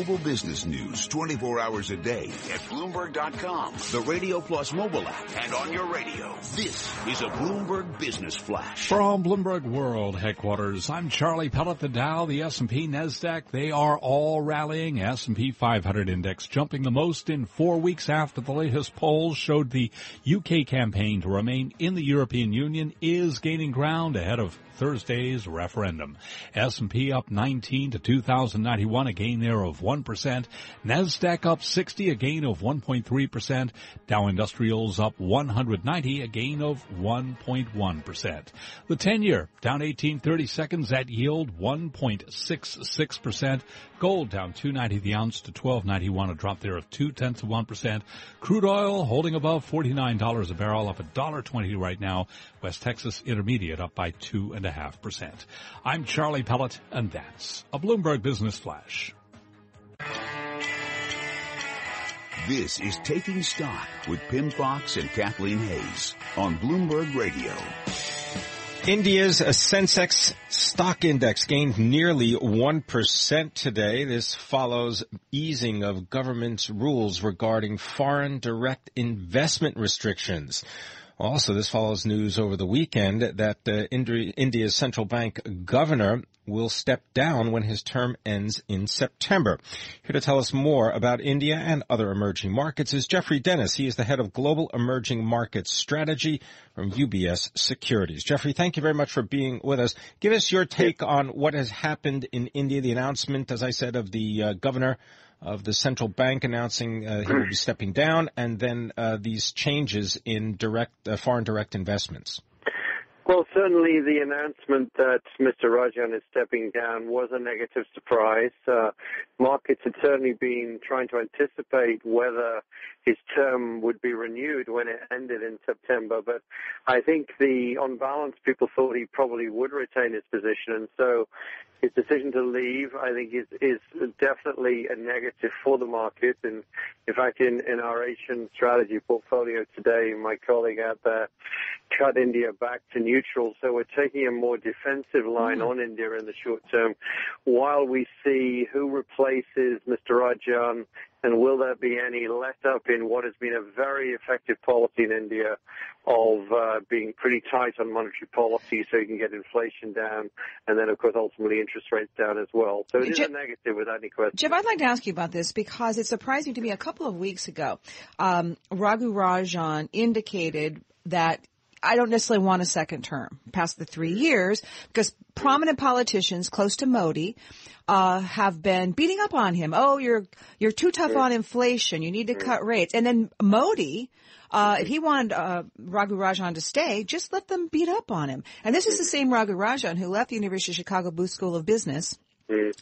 Global business news 24 hours a day at Bloomberg.com, the Radio Plus mobile app, and on your radio. This is a Bloomberg Business Flash. From Bloomberg World headquarters, I'm Charlie Pellet. The Dow, the S&P, NASDAQ, they are all rallying. S&P 500 index jumping the most in four weeks after the latest polls showed the UK campaign to remain in the European Union is gaining ground ahead of Thursday's referendum. S&P up 19 to 2091, a gain there of 1%. Nasdaq up 60, a gain of 1.3%. Dow Industrials up 190, a gain of 1.1%. The 10-year down 1830 seconds at yield 1.66%. Gold down 290 the ounce to 1291, a drop there of two tenths of 1%. Crude oil holding above $49 a barrel, up a dollar 20 right now. West Texas Intermediate up by two and a half percent. I'm Charlie Pellet, and that's a Bloomberg Business Flash. This is Taking Stock with Pimm Fox and Kathleen Hays on Bloomberg Radio. India's Sensex stock index gained nearly 1% today. This follows easing of government's rules regarding foreign direct investment restrictions. Also, this follows news over the weekend that uh, India's central bank governor will step down when his term ends in September. Here to tell us more about India and other emerging markets is Jeffrey Dennis. He is the head of Global Emerging Markets Strategy from UBS Securities. Jeffrey, thank you very much for being with us. Give us your take on what has happened in India, the announcement, as I said, of the uh, governor of the central bank announcing uh, he will be stepping down, and then uh, these changes in direct uh, foreign direct investments. Well, certainly the announcement that Mr. Rajan is stepping down was a negative surprise. Uh, markets had certainly been trying to anticipate whether his term would be renewed when it ended in September, but I think the, on balance, people thought he probably would retain his position, and so his decision to leave, I think, is, is definitely a negative for the market. And in fact, in, in our Asian strategy portfolio today, my colleague out there cut India back to neutral. So we're taking a more defensive line mm. on India in the short term while we see who replaces Mr. Rajan and will there be any let up in what has been a very effective policy in India of uh, being pretty tight on monetary policy so you can get inflation down and then, of course, ultimately interest rates down as well. So it is Jeff, a negative without any question. Jeff, I'd like to ask you about this because it's surprising to me. A couple of weeks ago, um, Raghu Rajan indicated that I don't necessarily want a second term past the three years because prominent politicians close to Modi uh, have been beating up on him. Oh, you're you're too tough on inflation. You need to cut rates. And then Modi, uh, if he wanted uh, Raghu Rajan to stay, just let them beat up on him. And this is the same Raghu Rajan who left the University of Chicago Booth School of Business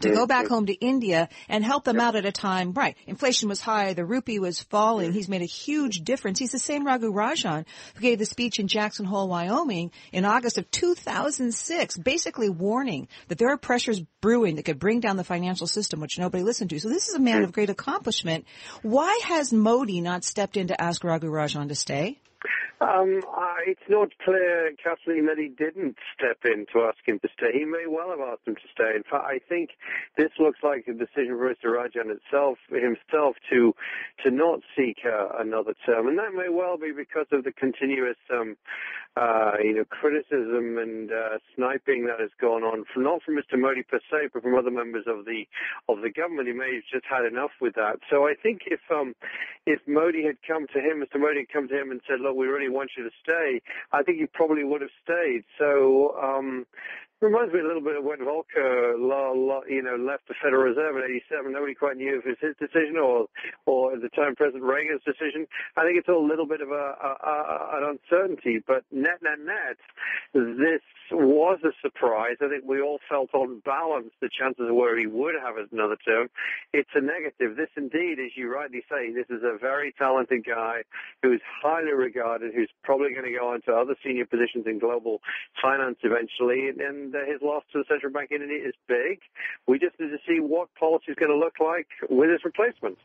to go back mm-hmm. home to India and help them out at a time, right? Inflation was high, the rupee was falling. He's made a huge difference. He's the same Raghu Rajan who gave the speech in Jackson Hole, Wyoming in August of 2006, basically warning that there are pressures brewing that could bring down the financial system, which nobody listened to. So this is a man of great accomplishment. Why has Modi not stepped in to ask Raghu Rajan to stay? Um, uh, it's not clear, Kathleen, that he didn't step in to ask him to stay. He may well have asked him to stay. In fact, I think this looks like a decision for Mr. Rajan itself, himself to to not seek uh, another term, and that may well be because of the continuous, um, uh, you know, criticism and uh, sniping that has gone on, from, not from Mr. Modi per se, but from other members of the of the government. He may have just had enough with that. So I think if um, if Modi had come to him, Mr. Modi had come to him and said, "Look, we really want you to stay, I think you probably would have stayed. So um, reminds me a little bit of when Volcker, you know, left the Federal Reserve in '87. Nobody quite knew if it was his decision or, or at the time President Reagan's decision. I think it's all a little bit of a, a, a an uncertainty. But net, net, net, this was a surprise. I think we all felt on balance the chances were he would have another term. It's a negative. This indeed, as you rightly say, this is a very talented guy who's highly regarded, who's probably going to go on to other senior positions in global finance eventually. And Uh, his loss to the central bank in India is big. We just need to see what policy is going to look like with his replacement.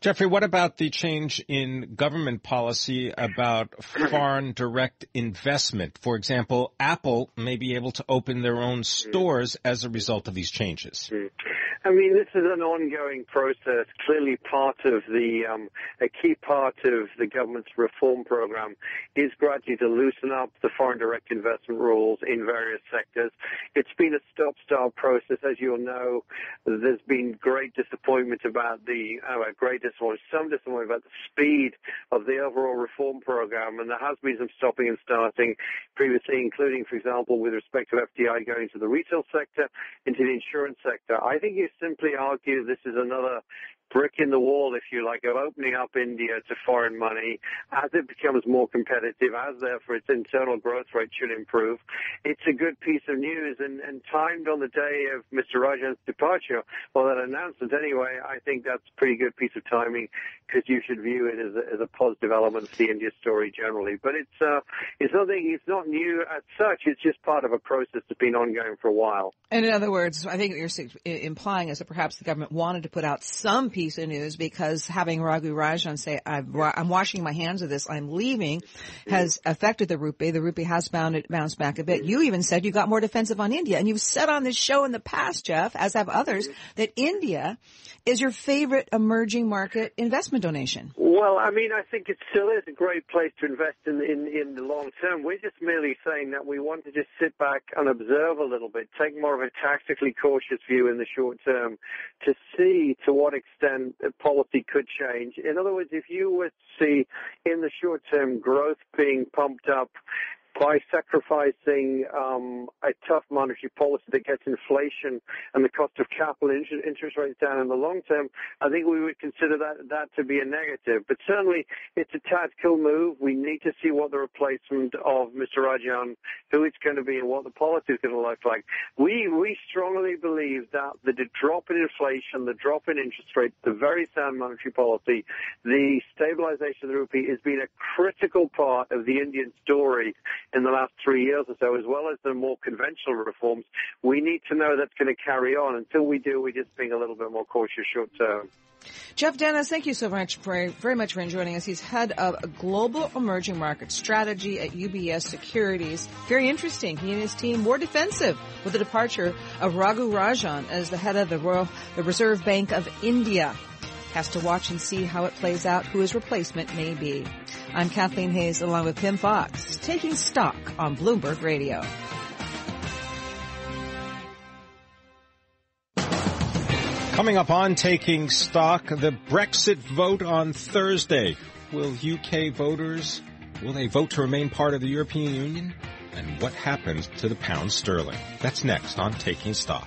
Jeffrey, what about the change in government policy about foreign direct investment? For example, Apple may be able to open their own mm. stores as a result of these changes. Mm. I mean, this is an ongoing process. Clearly, part of the um, a key part of the government's reform program is gradually to loosen up the foreign direct investment rules in various sectors. It's been a stop-start process, as you'll know. There's been great disappointment about the uh, great disappointment, some disappointment about the speed of the overall reform program, and there has been some stopping and starting previously, including, for example, with respect to FDI going to the retail sector, into the insurance sector. I think you simply argue this is another brick in the wall, if you like, of opening up India to foreign money as it becomes more competitive, as therefore its internal growth rate should improve. It's a good piece of news and, and timed on the day of Mr. Rajan's departure, or that announcement anyway, I think that's a pretty good piece of timing because you should view it as a, as a positive element of the India story generally. But it's, uh, it's nothing, it's not new as such, it's just part of a process that's been ongoing for a while. And in other words, I think what you're implying is that perhaps the government wanted to put out some piece of news because having Raghu Rajan say, I'm washing my hands of this, I'm leaving, has affected the rupee. The rupee has bounced back a bit. You even said you got more defensive on India. And you've said on this show in the past, Jeff, as have others, that India is your favorite emerging market investment donation. Well, I mean, I think it still is a great place to invest in, in, in the long term. We're just merely saying that we want to just sit back and observe a little bit, take more of a tactically cautious view in the short term to see to what extent policy could change. In other words, if you were to see in the short term growth being pumped up by sacrificing um, a tough monetary policy that gets inflation and the cost of capital interest rates down in the long term, I think we would consider that that to be a negative. But certainly, it's a tactical move. We need to see what the replacement of Mr. Rajan, who it's going to be, and what the policy is going to look like. We we strongly believe that the drop in inflation, the drop in interest rates, the very sound monetary policy, the stabilization of the rupee has been a critical part of the Indian story in the last three years or so, as well as the more conventional reforms. We need to know that's going to carry on. Until we do, we're just being a little bit more cautious short term. Jeff Dennis, thank you so much for very much for joining us. He's head of global emerging market strategy at UBS Securities. Very interesting. He and his team more defensive with the departure of Raghu Rajan as the head of the Royal the Reserve Bank of India. Has to watch and see how it plays out, who his replacement may be. I'm Kathleen Hays along with Pimm Fox, taking stock on Bloomberg Radio. Coming up on Taking Stock, the Brexit vote on Thursday. Will UK voters, will they vote to remain part of the European Union? And what happens to the pound sterling? That's next on Taking Stock.